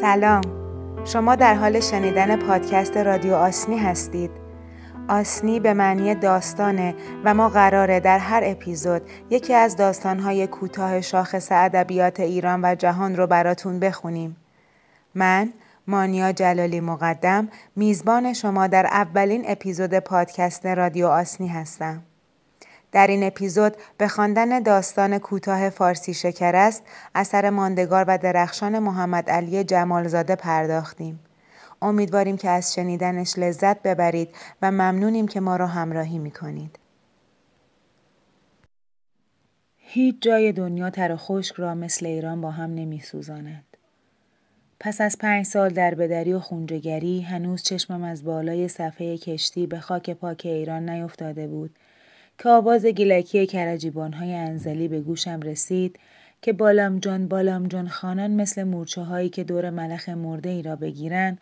سلام. شما در حال شنیدن پادکست رادیو آسنی هستید. آسنی به معنی داستانه و ما قراره در هر اپیزود یکی از داستانهای کوتاه شاخص ادبیات ایران و جهان رو براتون بخونیم. من مانیا جلالی مقدم میزبان شما در اولین اپیزود پادکست رادیو آسنی هستم. در این اپیزود به خواندن داستان کوتاه فارسی شکر است اثر ماندگار و درخشان محمد علی جمالزاده پرداختیم. امیدواریم که از شنیدنش لذت ببرید و ممنونیم که ما را همراهی می کنید. هیچ جای دنیا تر و خشک را مثل ایران با هم نمی سوزاند. پس از پنج سال در بدری و خونجگری هنوز چشمم از بالای صفحه کشتی به خاک پاک ایران نیفتاده بود که آواز گیلکی های انزلی به گوشم رسید که بالام جان بالام جان خانان مثل مورچه هایی که دور ملخ مرده ای را بگیرند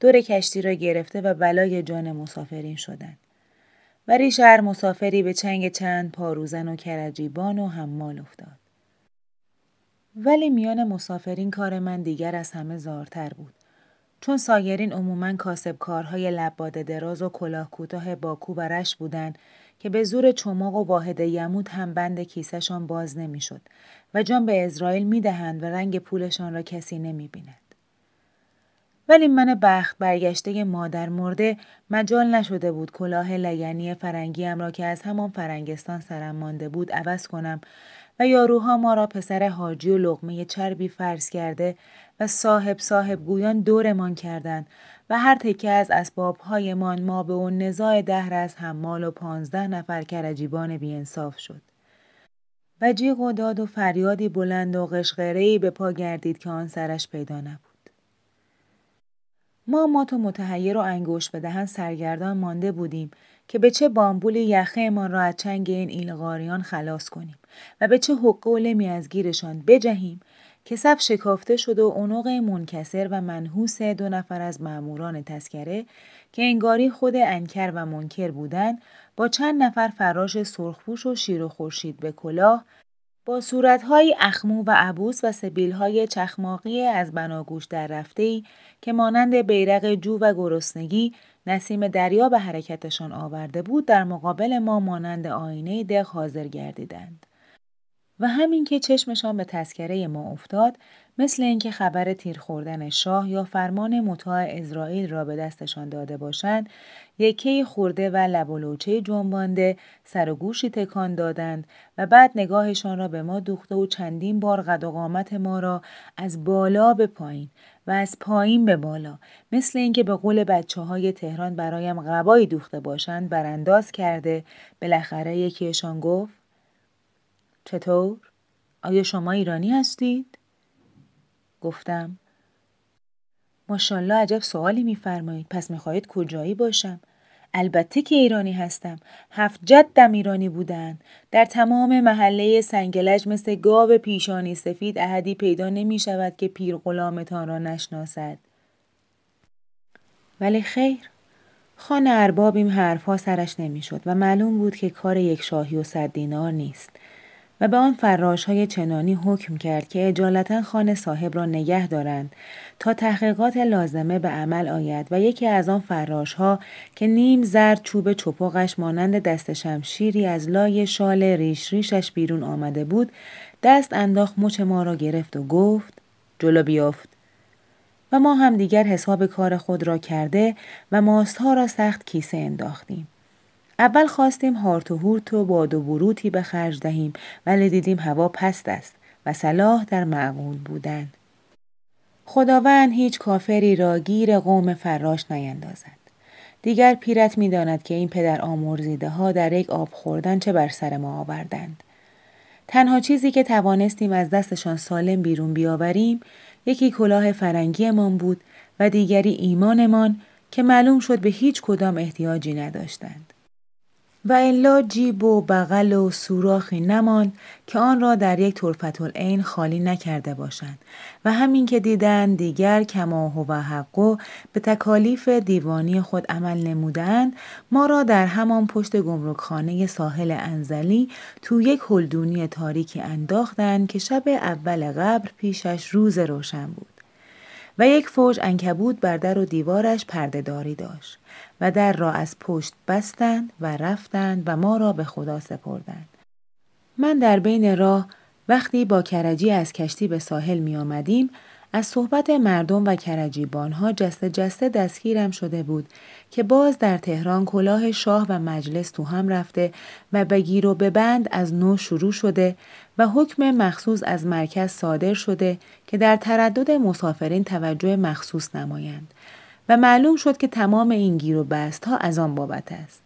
دور کشتی را گرفته و بلای جان مسافرین شدند. ولی شهر مسافری به چنگ چند پاروزن و کرجیبان و حمال افتاد. ولی میان مسافرین کار من دیگر از همه زارتر بود. چون سایرین عموماً کاسب کارهای لباد دراز و کلاه کوتاه باکو و رش بودند که به زور چماق و واحد یمود هم بند کیسهشان باز نمی‌شد و جان به اسرائیل می‌دهند و رنگ پولشان را کسی نمی بیند. ولی من بخت برگشته مادر مرده مجال نشده بود کلاه لگنی فرنگیم را که از همان فرنگستان سرم مانده بود عوض کنم و یاروها ما را پسر حاجی و لغمه چربی فرض کرده و صاحب صاحب گویان دورمان کردند و هر تکه از اسبابهایمان ما به اون نزاع دهر از حمال و پانزده نفر کرجیبان بیانصاف شد. و جیغ و داد و فریادی بلند و قشقرهی به پا گردید که آن سرش پیدا نبود. ما مات و متحیر و انگوش به دهن سرگردان مانده بودیم که به چه بامبولی یخه ما را از چنگ این ایلغاریان خلاص کنیم و به چه حقه و لمی از گیرشان بجهیم که صف شکافته شد و اونوق منکسر و منحوس دو نفر از ماموران تسکره که انگاری خود انکر و منکر بودند با چند نفر فراش سرخپوش و شیر و خورشید به کلاه با صورتهای اخمو و عبوس و سبیلهای چخماقی از بناگوش در رفته که مانند بیرق جو و گرسنگی نسیم دریا به حرکتشان آورده بود در مقابل ما مانند آینه دق حاضر گردیدند. و همین که چشمشان به تذکره ما افتاد مثل اینکه خبر تیر خوردن شاه یا فرمان مطاع اسرائیل را به دستشان داده باشند یکی خورده و لب و جنبانده سر و گوشی تکان دادند و بعد نگاهشان را به ما دوخته و چندین بار قد قامت ما را از بالا به پایین و از پایین به بالا مثل اینکه به قول بچه های تهران برایم غبایی دوخته باشند برانداز کرده بالاخره یکیشان گفت چطور؟ آیا شما ایرانی هستید؟ گفتم. ماشالله عجب سوالی میفرمایید. پس می‌خواهید کجایی باشم؟ البته که ایرانی هستم. هفت جدم ایرانی بودن. در تمام محله سنگلج مثل گاو پیشانی سفید احدی پیدا نمی شود که پیر غلامتان را نشناسد. ولی خیر. خان ارباب این حرفها سرش نمی‌شد و معلوم بود که کار یک شاهی و صد دینار نیست. و به آن فراش های چنانی حکم کرد که اجالتا خانه صاحب را نگه دارند تا تحقیقات لازمه به عمل آید و یکی از آن فراش ها که نیم زرد چوب چپقش مانند دست شمشیری از لای شال ریش ریشش بیرون آمده بود دست انداخت مچ ما را گرفت و گفت جلو بیافت و ما هم دیگر حساب کار خود را کرده و ماستها را سخت کیسه انداختیم. اول خواستیم هارت و هورت و باد و بروتی به خرج دهیم ولی دیدیم هوا پست است و صلاح در معقول بودن. خداوند هیچ کافری را گیر قوم فراش نیندازد. دیگر پیرت می‌داند که این پدر آمرزیده ها در یک آب خوردن چه بر سر ما آوردند. تنها چیزی که توانستیم از دستشان سالم بیرون بیاوریم یکی کلاه فرنگیمان بود و دیگری ایمانمان که معلوم شد به هیچ کدام احتیاجی نداشتند. و الا جیب و بغل و سوراخی نماند که آن را در یک طرفت العین خالی نکرده باشند. و همین که دیدند دیگر کما و حقو به تکالیف دیوانی خود عمل نمودند ما را در همان پشت گمرکخانه ساحل انزلی تو یک هلدونی تاریکی انداختند که شب اول قبر پیشش روز روشن بود. و یک فوج انکبود بر در و دیوارش پردهداری داشت. و در را از پشت بستند و رفتند و ما را به خدا سپردند. من در بین راه وقتی با کرجی از کشتی به ساحل می آمدیم از صحبت مردم و کرجیبانها جسته جسته دستگیرم شده بود که باز در تهران کلاه شاه و مجلس تو هم رفته و بگیر و ببند از نو شروع شده و حکم مخصوص از مرکز صادر شده که در تردد مسافرین توجه مخصوص نمایند و معلوم شد که تمام این گیر و بست ها از آن بابت است.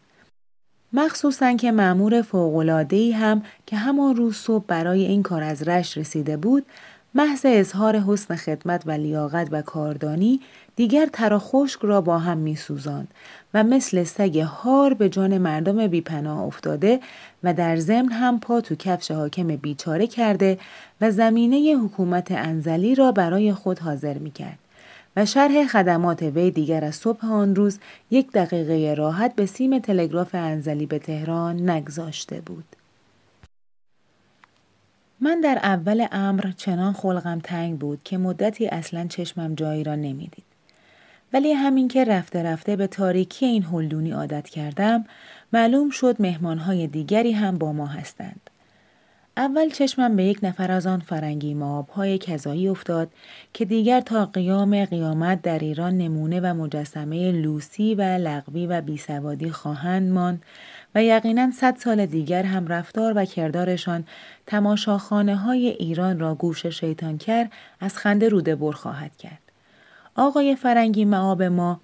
مخصوصا که معمور فوقلادهی هم که همان روز صبح برای این کار از رش رسیده بود محض اظهار حسن خدمت و لیاقت و کاردانی دیگر تر خشک را با هم می سوزند و مثل سگ هار به جان مردم بیپناه افتاده و در ضمن هم پا تو کفش حاکم بیچاره کرده و زمینه حکومت انزلی را برای خود حاضر می کرد. و شرح خدمات وی دیگر از صبح آن روز یک دقیقه راحت به سیم تلگراف انزلی به تهران نگذاشته بود. من در اول امر چنان خلقم تنگ بود که مدتی اصلا چشمم جایی را نمی‌دید. ولی همین که رفته رفته به تاریکی این هلدونی عادت کردم معلوم شد مهمانهای دیگری هم با ما هستند. اول چشمم به یک نفر از آن فرنگی های کذایی افتاد که دیگر تا قیام قیامت در ایران نمونه و مجسمه لوسی و لغوی و بیسوادی خواهند ماند و یقینا صد سال دیگر هم رفتار و کردارشان تماشاخانه های ایران را گوش شیطان کرد از خنده روده بر خواهد کرد. آقای فرنگی معاب ما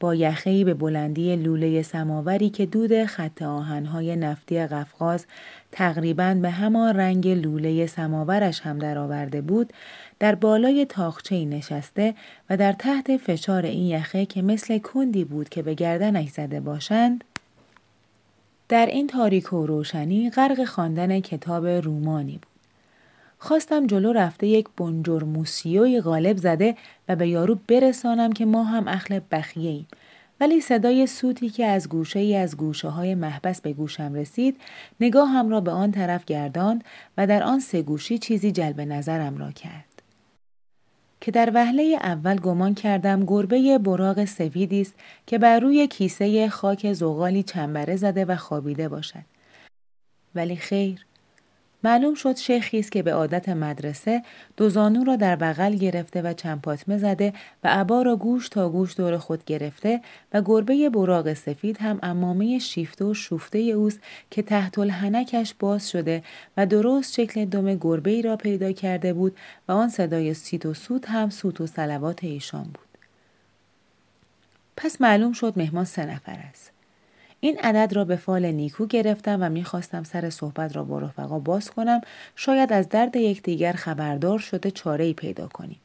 با یخهی به بلندی لوله سماوری که دود خط آهنهای نفتی قفقاز تقریبا به همان رنگ لوله سماورش هم درآورده بود در بالای تاخچه نشسته و در تحت فشار این یخه که مثل کندی بود که به گردنش زده باشند در این تاریک و روشنی غرق خواندن کتاب رومانی بود. خواستم جلو رفته یک بنجر موسیوی غالب زده و به یارو برسانم که ما هم اخل بخیه ایم. ولی صدای سوتی که از گوشه ای از گوشه های محبس به گوشم رسید نگاهم را به آن طرف گرداند و در آن سه گوشی چیزی جلب نظرم را کرد. که در وهله اول گمان کردم گربه براغ سفیدی است که بر روی کیسه خاک زغالی چنبره زده و خوابیده باشد. ولی خیر معلوم شد شیخی است که به عادت مدرسه دو زانو را در بغل گرفته و چنپاتمه زده و عبا را گوش تا گوش دور خود گرفته و گربه براغ سفید هم امامه شیفته و شوفته اوست که تحت الحنکش باز شده و درست شکل دم گربه ای را پیدا کرده بود و آن صدای سیت و سوت هم سوت و سلوات ایشان بود. پس معلوم شد مهمان سه نفر است. این عدد را به فال نیکو گرفتم و می‌خواستم سر صحبت را با رفقا باز کنم شاید از درد یکدیگر خبردار شده چاره پیدا کنیم.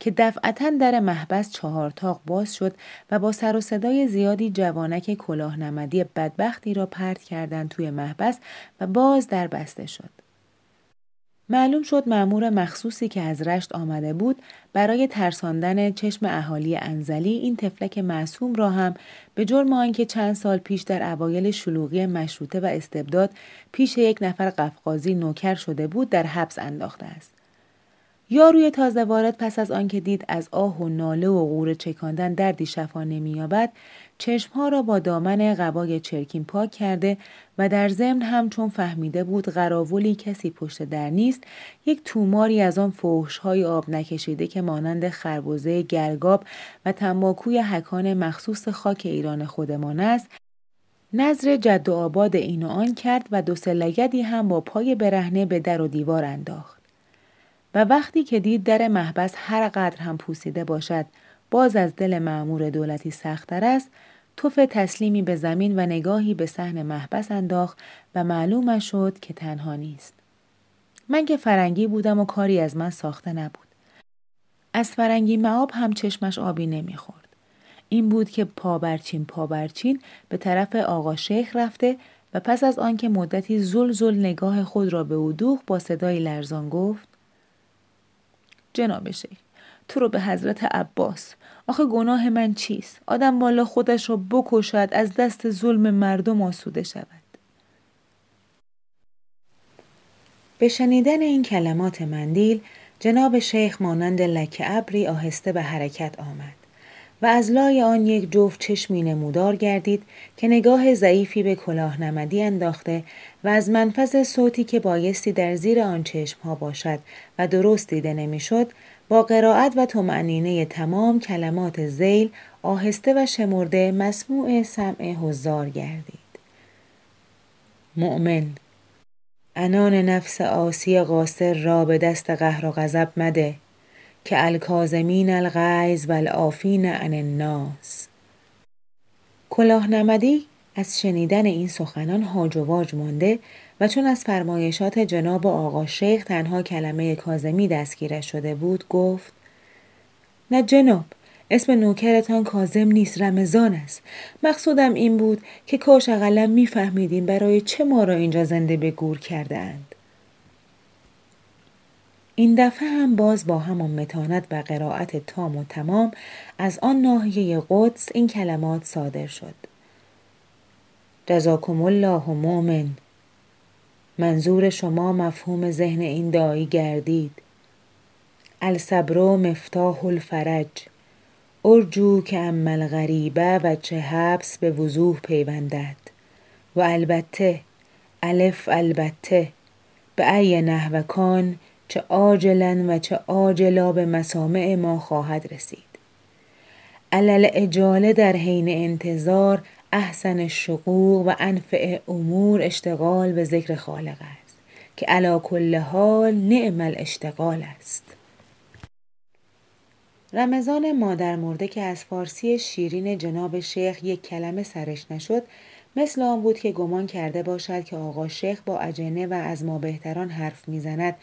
که دفعتا در محبس چهار تاق باز شد و با سر و صدای زیادی جوانک کلاه نمدی بدبختی را پرت کردند توی محبس و باز در بسته شد. معلوم شد معمور مخصوصی که از رشت آمده بود برای ترساندن چشم اهالی انزلی این تفلک معصوم را هم به جرم آنکه چند سال پیش در اوایل شلوغی مشروطه و استبداد پیش یک نفر قفقازی نوکر شده بود در حبس انداخته است. یا روی تازه وارد پس از آنکه دید از آه و ناله و غور چکاندن دردی شفا نمییابد چشمها را با دامن قبای چرکین پاک کرده و در ضمن هم چون فهمیده بود قراولی کسی پشت در نیست یک توماری از آن های آب نکشیده که مانند خربوزه گرگاب و تنباکوی حکان مخصوص خاک ایران خودمان است نظر جد و آباد این و آن کرد و دو سلگدی هم با پای برهنه به در و دیوار انداخت. و وقتی که دید در محبس هر قدر هم پوسیده باشد باز از دل معمور دولتی سختتر است توف تسلیمی به زمین و نگاهی به صحن محبس انداخت و معلوم شد که تنها نیست. من که فرنگی بودم و کاری از من ساخته نبود. از فرنگی معاب هم چشمش آبی نمی‌خورد. این بود که پابرچین پابرچین به طرف آقا شیخ رفته و پس از آنکه مدتی زل زل نگاه خود را به او با صدای لرزان گفت جناب شیخ تو رو به حضرت عباس. آخه گناه من چیست؟ آدم والا خودش را بکشد از دست ظلم مردم آسوده شود. به شنیدن این کلمات مندیل جناب شیخ مانند لکه ابری آهسته به حرکت آمد و از لای آن یک جفت چشمی نمودار گردید که نگاه ضعیفی به کلاه نمدی انداخته و از منفذ صوتی که بایستی در زیر آن چشم ها باشد و درست دیده نمی‌شد با قرائت و تمعنینه تمام کلمات زیل آهسته و شمرده مسموع سمع حضار گردید. مؤمن انان نفس آسی قاصر را به دست قهر و غضب مده که الکازمین الغیظ و العافین عن الناس کلاه نمدی از شنیدن این سخنان هاج و واج مانده و چون از فرمایشات جناب آقا شیخ تنها کلمه کازمی دستگیرش شده بود گفت نه جناب اسم نوکرتان کازم نیست رمضان است مقصودم این بود که کاش اقلا میفهمیدیم برای چه ما را اینجا زنده به گور کرده اند. این دفعه هم باز با همان متانت و قرائت تام و تمام از آن ناحیه قدس این کلمات صادر شد. جزاکم الله مؤمن منظور شما مفهوم ذهن این دایی گردید. الصبر مفتاح الفرج. ارجو که عمل غریبه و چه حبس به وضوح پیوندد. و البته الف البته به ای نحوکان چه آجلا و چه آجلا به مسامع ما خواهد رسید. علل اجاله در حین انتظار احسن شقوق و انفع امور اشتغال به ذکر خالق است که علا کل حال نعم الاشتغال است. رمضان مادر مرده که از فارسی شیرین جناب شیخ یک کلمه سرش نشد مثل آن بود که گمان کرده باشد که آقا شیخ با اجنه و از ما بهتران حرف می‌زند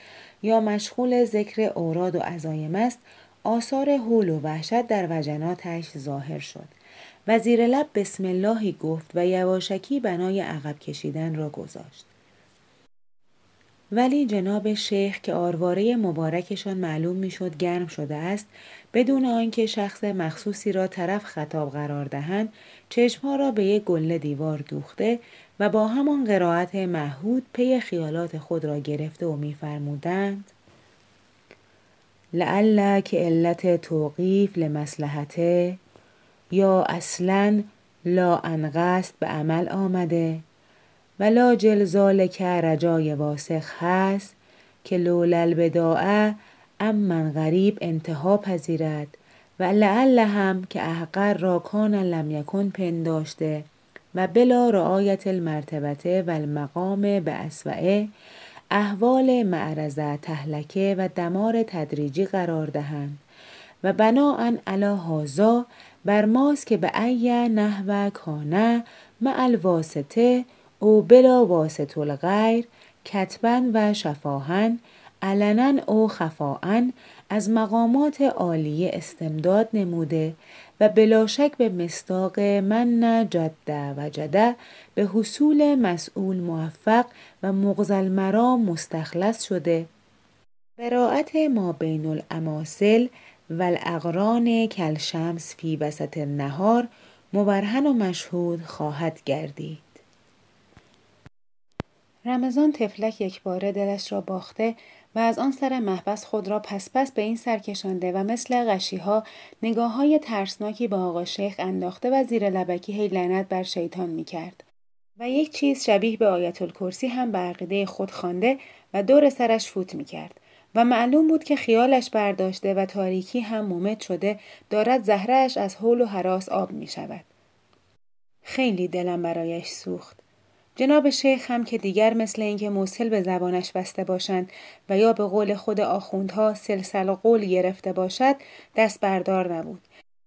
یا مشغول ذکر اوراد و عزایم است آثار حول و وحشت در وجناتش ظاهر شد. و زیر لب بسم اللهی گفت و یواشکی بنای عقب کشیدن را گذاشت. ولی جناب شیخ که آرواره مبارکشان معلوم می‌شد گرم شده است بدون آنکه شخص مخصوصی را طرف خطاب قرار دهند چشمها را به یک گله دیوار دوخته و با همان قرائت محهود پی خیالات خود را گرفته و میفرمودند که علت توقیف لمصلحته. یا اصلا لا انقصد به عمل آمده و لا ذالک رجای واسخ هست که لولل بداعه امن غریب انتها پذیرد و لعل هم که احقر را کان لم یکن پنداشته و بلا رعایت المرتبته و المقام به اسوعه احوال معرضه تهلکه و دمار تدریجی قرار دهند و بناعا علا هازا بر ماست که به ای نحو کانه مع الواسطه او بلا واسط الغیر کتبا و شفاهن علنا او خفاعن از مقامات عالیه استمداد نموده و بلا شک به مستاق من جده و جده به حصول مسئول موفق و مغزل مرا مستخلص شده. براعت ما بین الاماثل و الاقران کلشمس فی وسط النهار مبرهن و مشهود خواهد گردید رمضان تفلک یک باره دلش را باخته و از آن سر محبس خود را پس پس به این سر کشانده و مثل غشیها نگاه های ترسناکی به آقا شیخ انداخته و زیر لبکی هی لعنت بر شیطان می کرد. و یک چیز شبیه به آیت الکرسی هم به عقیده خود خوانده و دور سرش فوت می کرد. و معلوم بود که خیالش برداشته و تاریکی هم مومد شده دارد زهرهش از حول و حراس آب می شود. خیلی دلم برایش سوخت. جناب شیخ هم که دیگر مثل اینکه موسل به زبانش بسته باشند و یا به قول خود آخوندها سلسل قول گرفته باشد دست بردار نبود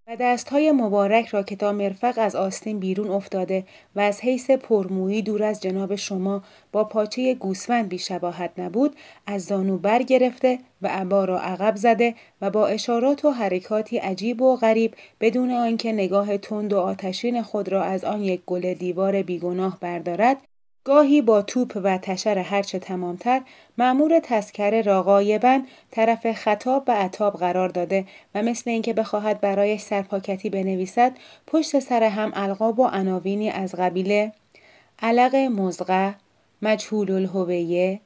و دستهای مبارک را که تا مرفق از آستین بیرون افتاده و از حیث پرمویی دور از جناب شما با پاچه گوسفند بیشباهت نبود از زانو برگرفته و عبا را عقب زده و با اشارات و حرکاتی عجیب و غریب بدون آنکه نگاه تند و آتشین خود را از آن یک گل دیوار بیگناه بردارد گاهی با توپ و تشر هرچه تمامتر معمور تذکره را غایبا طرف خطاب و عطاب قرار داده و مثل اینکه بخواهد برایش سرپاکتی بنویسد پشت سر هم القاب و عناوینی از قبیله علق مزغه مجهول الهویه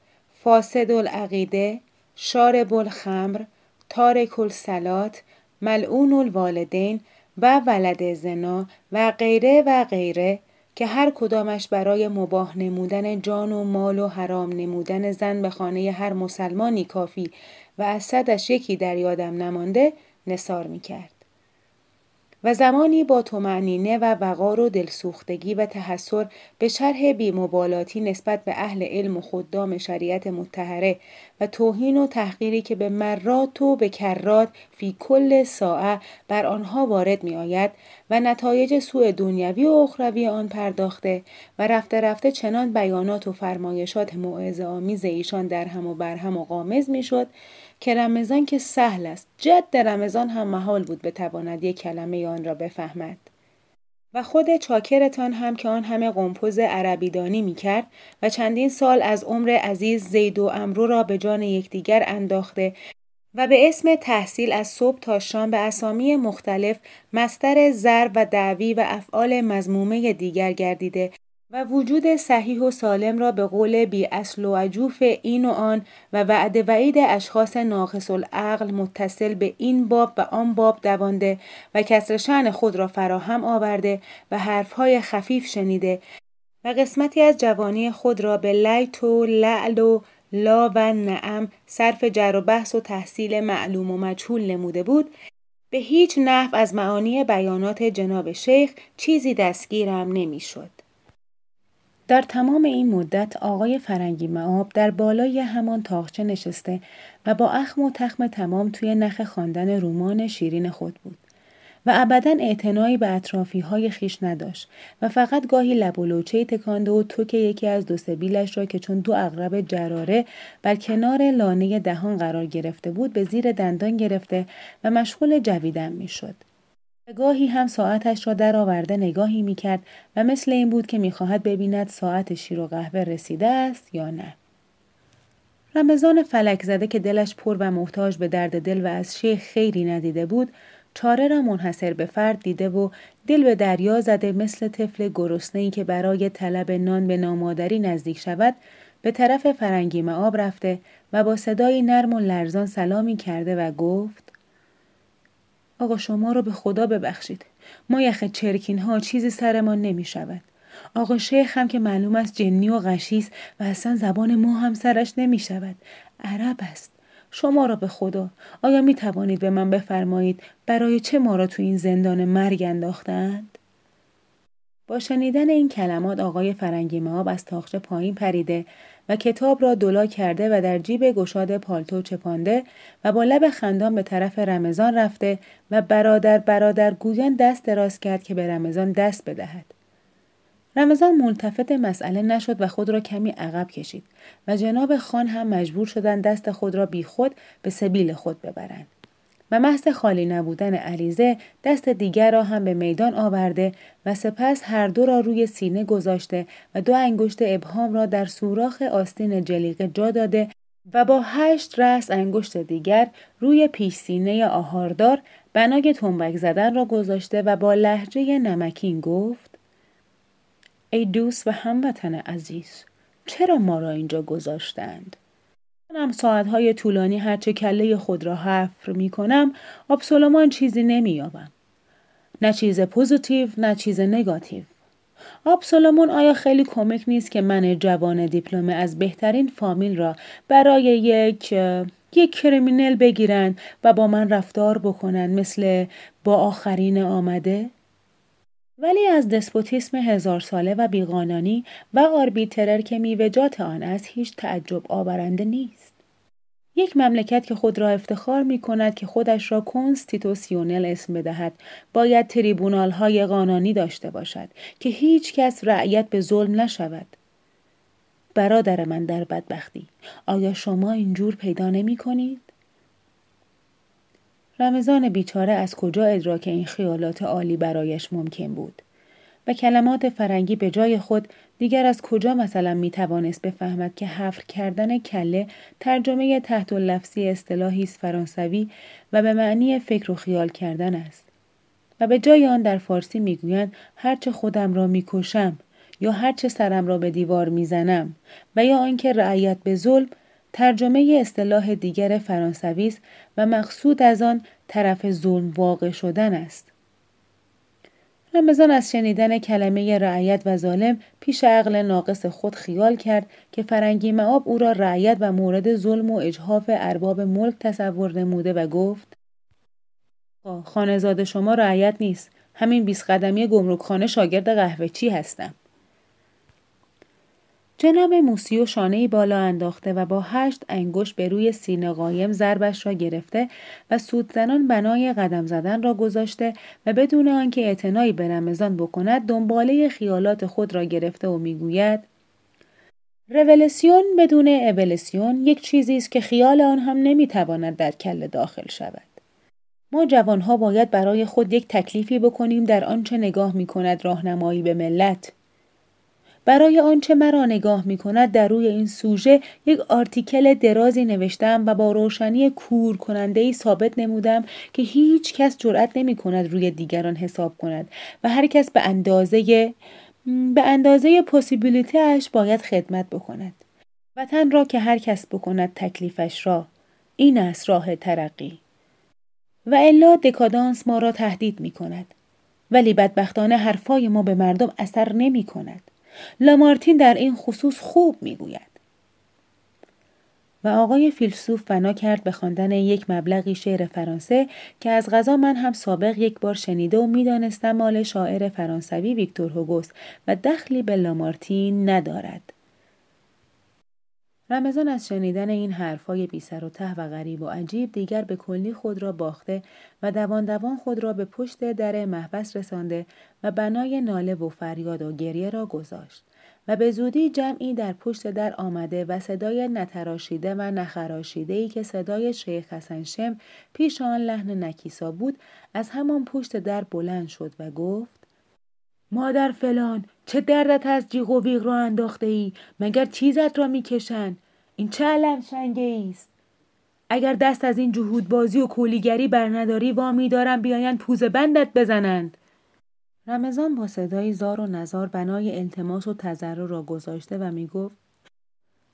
فاسد العقیده شارب الخمر تارک الصلات ملعون الوالدین و ولد زنا و غیره و غیره که هر کدامش برای مباه نمودن جان و مال و حرام نمودن زن به خانه هر مسلمانی کافی و از صدش یکی در یادم نمانده نصار می کرد. و زمانی با تومعنینه و وقار و دلسوختگی و تحسر به شرح بیمبالاتی نسبت به اهل علم و خدام شریعت متحره و توهین و تحقیری که به مرات و به کرات فی کل ساعه بر آنها وارد می آید و نتایج سوء دنیوی و اخروی آن پرداخته و رفته رفته چنان بیانات و فرمایشات موعظه آمیز ایشان در هم و بر هم و قامز می شد که رمضان که سهل است. جد رمضان هم محال بود بتواند یک کلمه آن را بفهمد. و خود چاکرتان هم که آن همه قمپوز عربیدانی می کرد و چندین سال از عمر عزیز زید و امرو را به جان یکدیگر انداخته و به اسم تحصیل از صبح تا شام به اسامی مختلف مستر ضرب و دعوی و افعال مزمومه دیگر گردیده و وجود صحیح و سالم را به قول بی اصل و عجوف این و آن و وعد وعید اشخاص ناقص العقل متصل به این باب و آن باب دوانده و کسر خود را فراهم آورده و حرفهای خفیف شنیده و قسمتی از جوانی خود را به لیت و لعل و لا و نعم صرف جر و بحث و تحصیل معلوم و مجهول نموده بود به هیچ نحو از معانی بیانات جناب شیخ چیزی دستگیرم نمی‌شد. در تمام این مدت آقای فرنگی معاب در بالای همان تاخچه نشسته و با اخم و تخم تمام توی نخ خواندن رومان شیرین خود بود و ابدا اعتنایی به اطرافی های خیش نداشت و فقط گاهی لب و لوچه تکانده و توک یکی از دو سبیلش را که چون دو اغرب جراره بر کنار لانه دهان قرار گرفته بود به زیر دندان گرفته و مشغول جویدن می‌شد. گاهی هم ساعتش را درآورده نگاهی می‌کرد و مثل این بود که می‌خواهد ببیند ساعت شیر و قهوه رسیده است یا نه. رمضان فلک زده که دلش پر و محتاج به درد دل و از شیخ خیری ندیده بود چاره را منحصر به فرد دیده و دل به دریا زده مثل طفل گرسنه‌ای که برای طلب نان به نامادری نزدیک شود به طرف فرنگی معاب رفته و با صدایی نرم و لرزان سلامی کرده و گفت آقا شما رو به خدا ببخشید ما یخ چرکین ها چیزی سرمان نمی شود. آقا شیخ هم که معلوم است جنی و غشیست و اصلا زبان ما هم سرش نمی شود. عرب است. شما را به خدا آیا می توانید به من بفرمایید برای چه ما را تو این زندان مرگ انداختند؟ با شنیدن این کلمات آقای فرنگی ماب از تاخچه پایین پریده و کتاب را دلا کرده و در جیب گشاد پالتو چپانده و با لب خندان به طرف رمضان رفته و برادر برادر گویان دست دراز کرد که به رمضان دست بدهد. رمضان ملتفت مسئله نشد و خود را کمی عقب کشید و جناب خان هم مجبور شدن دست خود را بیخود به سبیل خود ببرند. و محض خالی نبودن علیزه دست دیگر را هم به میدان آورده و سپس هر دو را روی سینه گذاشته و دو انگشت ابهام را در سوراخ آستین جلیقه جا داده و با هشت رس انگشت دیگر روی پیش سینه آهاردار بنای تنبک زدن را گذاشته و با لحجه نمکین گفت ای دوست و هموطن عزیز چرا ما را اینجا گذاشتند؟ منم ساعتهای طولانی هرچه کله خود را حفر می کنم absolument چیزی نمییابم. نه چیز positif نه چیز négatif. absolument آیا خیلی comique نیست که من جوان دیپلمه از بهترین فامیل را برای یک یک criminel بگیرند و با من رفتار بکنند مثل با آخرین آمده؟ ولی از دسپوتیسم هزار ساله و بیقانانی و آربیترر که میوجات آن است هیچ تعجب آورنده نیست. یک مملکت که خود را افتخار می کند که خودش را کنستیتوسیونل اسم بدهد باید تریبونال های قانانی داشته باشد که هیچ کس رعیت به ظلم نشود. برادر من در بدبختی آیا شما اینجور پیدا نمی کنید؟ رمضان بیچاره از کجا ادراک این خیالات عالی برایش ممکن بود؟ و کلمات فرنگی به جای خود دیگر از کجا مثلا می توانست بفهمد که حفر کردن کله ترجمه تحت لفظی اصطلاحی است فرانسوی و به معنی فکر و خیال کردن است؟ و به جای آن در فارسی می‌گویند هرچه خودم را می‌کشم یا هرچه سرم را به دیوار می‌زنم و یا آنکه رعیت به ظلم ترجمه اصطلاح دیگر فرانسوی است و مقصود از آن طرف ظلم واقع شدن است. رمضان از شنیدن کلمه رعیت و ظالم پیش عقل ناقص خود خیال کرد که فرنگی معاب او را رعیت و مورد ظلم و اجحاف ارباب ملک تصور نموده و گفت خانزاد شما رعیت نیست همین بیست قدمی گمرکخانه شاگرد قهوه چی هستم جناب موسیو شانه بالا انداخته و با هشت انگشت به روی سینه قایم ضربش را گرفته و سودزنان بنای قدم زدن را گذاشته و بدون آنکه اعتنایی به رمضان بکند دنباله خیالات خود را گرفته و می‌گوید رولسیون بدون اولسیون یک چیزی است که خیال آن هم نمی‌تواند در کل داخل شود. ما جوانها باید برای خود یک تکلیفی بکنیم در آنچه نگاه می کند راهنمایی به ملت. برای آنچه مرا نگاه می کند در روی این سوژه یک آرتیکل درازی نوشتم و با روشنی کور کننده ای ثابت نمودم که هیچ کس جرأت نمی کند روی دیگران حساب کند و هر کس به اندازه به اندازه اش باید خدمت بکند. وطن را که هر کس بکند تکلیفش را این است راه ترقی. و الا دکادانس ما را تهدید می کند. ولی بدبختانه حرفای ما به مردم اثر نمی کند. لامارتین در این خصوص خوب می‌گوید. و آقای فیلسوف بنا کرد به خواندن یک مبلغی شعر فرانسه که از غذا من هم سابق یک بار شنیده و می‌دانستم مال شاعر فرانسوی ویکتور هوگوست و دخلی به لامارتین ندارد. رمضان از شنیدن این حرفای بی سر و ته و غریب و عجیب دیگر به کلی خود را باخته و دوان دوان خود را به پشت در محبس رسانده و بنای ناله و فریاد و گریه را گذاشت و به زودی جمعی در پشت در آمده و صدای نتراشیده و نخراشیده ای که صدای شیخ حسن شم پیش آن لحن نکیسا بود از همان پشت در بلند شد و گفت مادر فلان چه دردت از جیغ و ویغ را انداخته ای مگر چیزت را می‌کشند؟ این چه علم شنگه است؟ اگر دست از این جهود بازی و کولیگری بر نداری وامی دارم بیایند پوز بندت بزنند. رمضان با صدای زار و نزار بنای التماس و تذرع را گذاشته و می‌گفت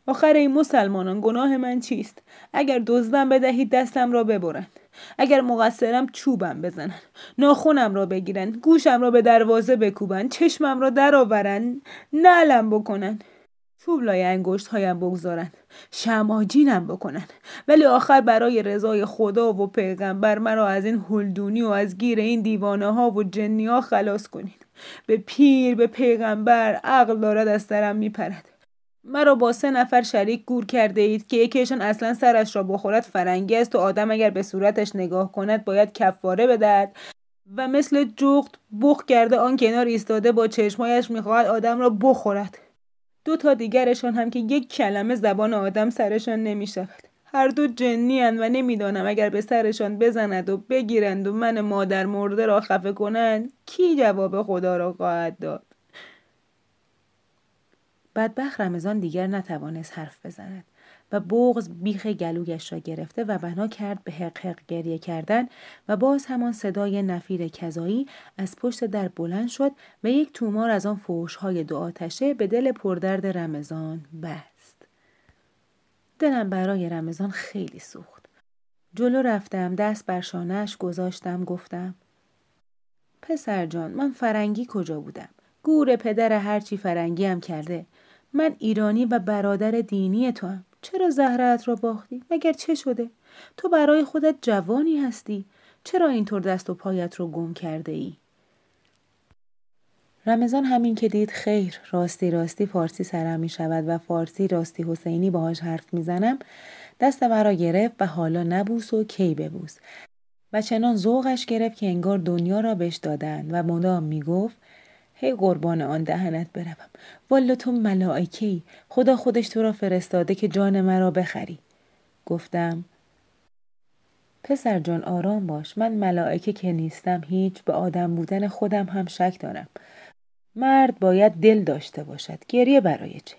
آخر این مسلمانان گناه من چیست؟ اگر دزدم بدهید دستم را ببرند. اگر مقصرم چوبم بزنن ناخونم را بگیرن گوشم را به دروازه بکوبن چشمم را درآورن نعلم بکنن. چوب لای انگشت هایم بگذارن شماجینم بکنن. ولی آخر برای رضای خدا و پیغمبر مرا از این هلدونی و از گیر این دیوانه ها و جنی ها خلاص کنین. به پیر به پیغمبر عقل دارد از سرم میپرد. مرا با سه نفر شریک گور کرده اید که یکیشان اصلا سرش را بخورد فرنگی است و آدم اگر به صورتش نگاه کند باید کفاره بدهد و مثل جغد بخ کرده آن کنار ایستاده با چشمایش می‌خواهد آدم را بخورد دو تا دیگرشان هم که یک کلمه زبان آدم سرشان نمی شود. هر دو جنی و نمی‌دانم اگر به سرشان بزند و بگیرند و من مادر مرده را خفه کنند کی جواب خدا را خواهد داد بدبخ رمضان دیگر نتوانست حرف بزند و بغز بیخ گلویش را گرفته و بنا کرد به حق حق گریه کردن و باز همان صدای نفیر کذایی از پشت در بلند شد و یک تومار از آن فوشهای دو آتشه به دل پردرد رمضان بست. دلم برای رمضان خیلی سوخت. جلو رفتم دست بر شانهش گذاشتم گفتم پسر جان من فرنگی کجا بودم؟ گور پدر هرچی فرنگی هم کرده. من ایرانی و برادر دینی تو هم. چرا زهرت را باختی؟ مگر چه شده؟ تو برای خودت جوانی هستی؟ چرا اینطور دست و پایت رو گم کرده ای؟ رمضان همین که دید خیر راستی راستی فارسی سرم می شود و فارسی راستی حسینی باهاش حرف می‌زنم دست مرا گرفت و حالا نبوس و کی ببوس و چنان ذوقش گرفت که انگار دنیا را بهش دادن و مدام می‌گفت هی قربان آن دهنت بروم. والا تو ملائکه خدا خودش تو را فرستاده که جان مرا بخری. گفتم پسر جان آرام باش. من ملائکه که نیستم هیچ به آدم بودن خودم هم شک دارم. مرد باید دل داشته باشد. گریه برای چه؟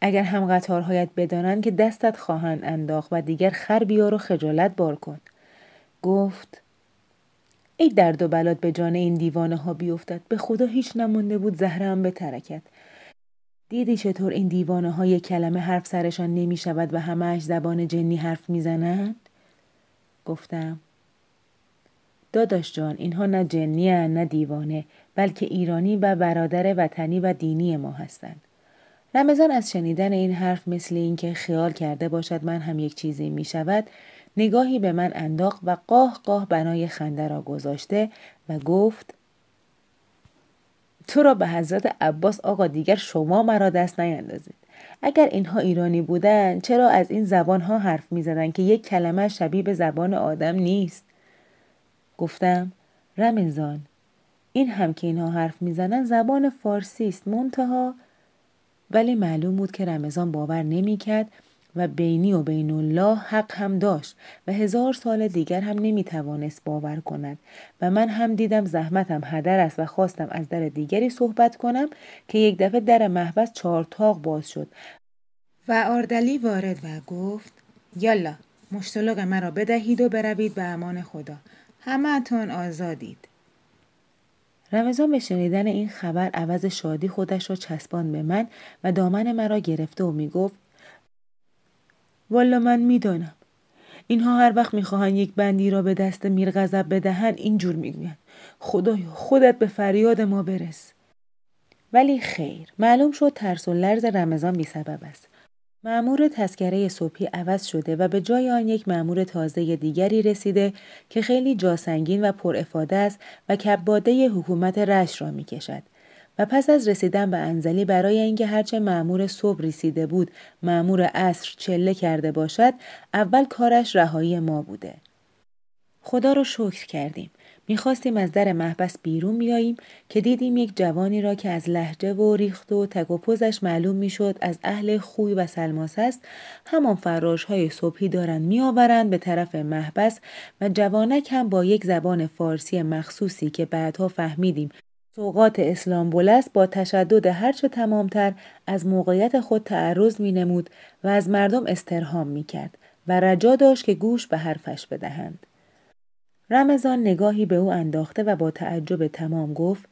اگر هم قطارهایت بدانند که دستت خواهند انداخت و دیگر خر بیار و خجالت بار کن. گفت ای درد و بلات به جان این دیوانه ها بیفتد به خدا هیچ نمونده بود زهرم به ترکت دیدی چطور این دیوانه های کلمه حرف سرشان نمی شود و همهش زبان جنی حرف می‌زنند؟ گفتم داداش جان اینها نه جنی نه دیوانه بلکه ایرانی و برادر وطنی و دینی ما هستند. رمضان از شنیدن این حرف مثل اینکه خیال کرده باشد من هم یک چیزی می شود نگاهی به من انداخت و قاه قاه بنای خنده را گذاشته و گفت تو را به حضرت عباس آقا دیگر شما مرا دست نیندازید. اگر اینها ایرانی بودند چرا از این زبان ها حرف می زدن که یک کلمه شبیه به زبان آدم نیست؟ گفتم رمضان این هم که اینها حرف می‌زنن زبان فارسی است منتها ولی معلوم بود که رمضان باور نمی‌کرد و بینی و بین الله حق هم داشت و هزار سال دیگر هم نمی توانست باور کند. و من هم دیدم زحمتم هدر است و خواستم از در دیگری صحبت کنم که یک دفعه در محبس چهار تاق باز شد. و آردلی وارد و گفت یالا مشتلق مرا بدهید و بروید به امان خدا. همه آزادید. رمضان به شنیدن این خبر عوض شادی خودش را چسبان به من و دامن مرا گرفته و می‌گفت والا من می‌دانم. اینها هر وقت می‌خواهند یک بندی را به دست میر غضب بدهند اینجور می‌گویند. خدایا خودت به فریاد ما برس. ولی خیر معلوم شد ترس و لرز رمضان بی سبب است. معمور تسکره صبحی عوض شده و به جای آن یک معمور تازه دیگری رسیده که خیلی جاسنگین و پرافاده است و کباده حکومت رش را می کشد. و پس از رسیدن به انزلی برای اینکه هرچه معمور صبح رسیده بود معمور عصر چله کرده باشد اول کارش رهایی ما بوده. خدا رو شکر کردیم. می‌خواستیم از در محبس بیرون بیاییم که دیدیم یک جوانی را که از لحجه و ریخت و تک و پوزش معلوم می‌شد از اهل خوی و سلماس است همان فراش های صبحی دارند میآورند به طرف محبس و جوانک هم با یک زبان فارسی مخصوصی که بعدها فهمیدیم سوقات اسلام است با تشدد هرچه تمامتر از موقعیت خود تعرض می نمود و از مردم استرهام می کرد و رجا داشت که گوش به حرفش بدهند. رمضان نگاهی به او انداخته و با تعجب تمام گفت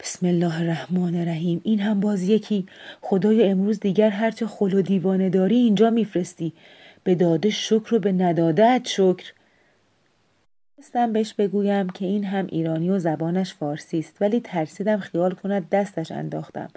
بسم الله الرحمن الرحیم این هم باز یکی. خدای امروز دیگر هرچه خل و دیوانه داری اینجا میفرستی. به داده شکر و به ندادت شکر. خواستم بهش بگویم که این هم ایرانی و زبانش فارسی است ولی ترسیدم خیال کند دستش انداختم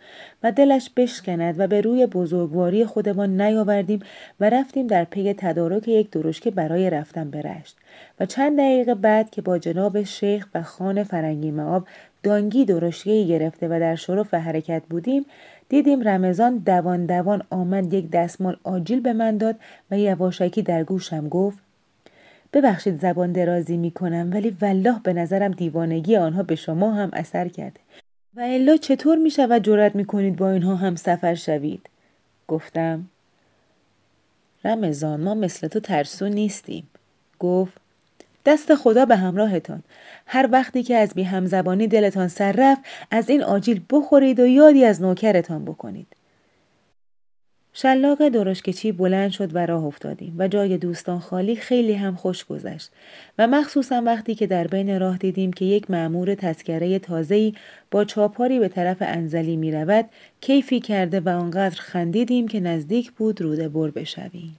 و دلش بشکند و به روی بزرگواری خودمان نیاوردیم و رفتیم در پی تدارک یک درشکه برای رفتن برشت و چند دقیقه بعد که با جناب شیخ و خان فرنگی معاب دانگی درشکه گرفته و در شرف حرکت بودیم دیدیم رمضان دوان دوان آمد یک دستمال آجیل به من داد و یواشکی در گوشم گفت ببخشید زبان درازی می کنم ولی والله به نظرم دیوانگی آنها به شما هم اثر کرده. و الا چطور می شود جرأت می کنید با اینها هم سفر شوید؟ گفتم رمضان ما مثل تو ترسو نیستیم. گفت دست خدا به همراهتان. هر وقتی که از بی همزبانی دلتان سر رفت از این آجیل بخورید و یادی از نوکرتان بکنید. شلاق درشکچی بلند شد و راه افتادیم و جای دوستان خالی خیلی هم خوش گذشت و مخصوصا وقتی که در بین راه دیدیم که یک معمور تسکره تازه‌ای با چاپاری به طرف انزلی می رود کیفی کرده و آنقدر خندیدیم که نزدیک بود روده بر بشویم.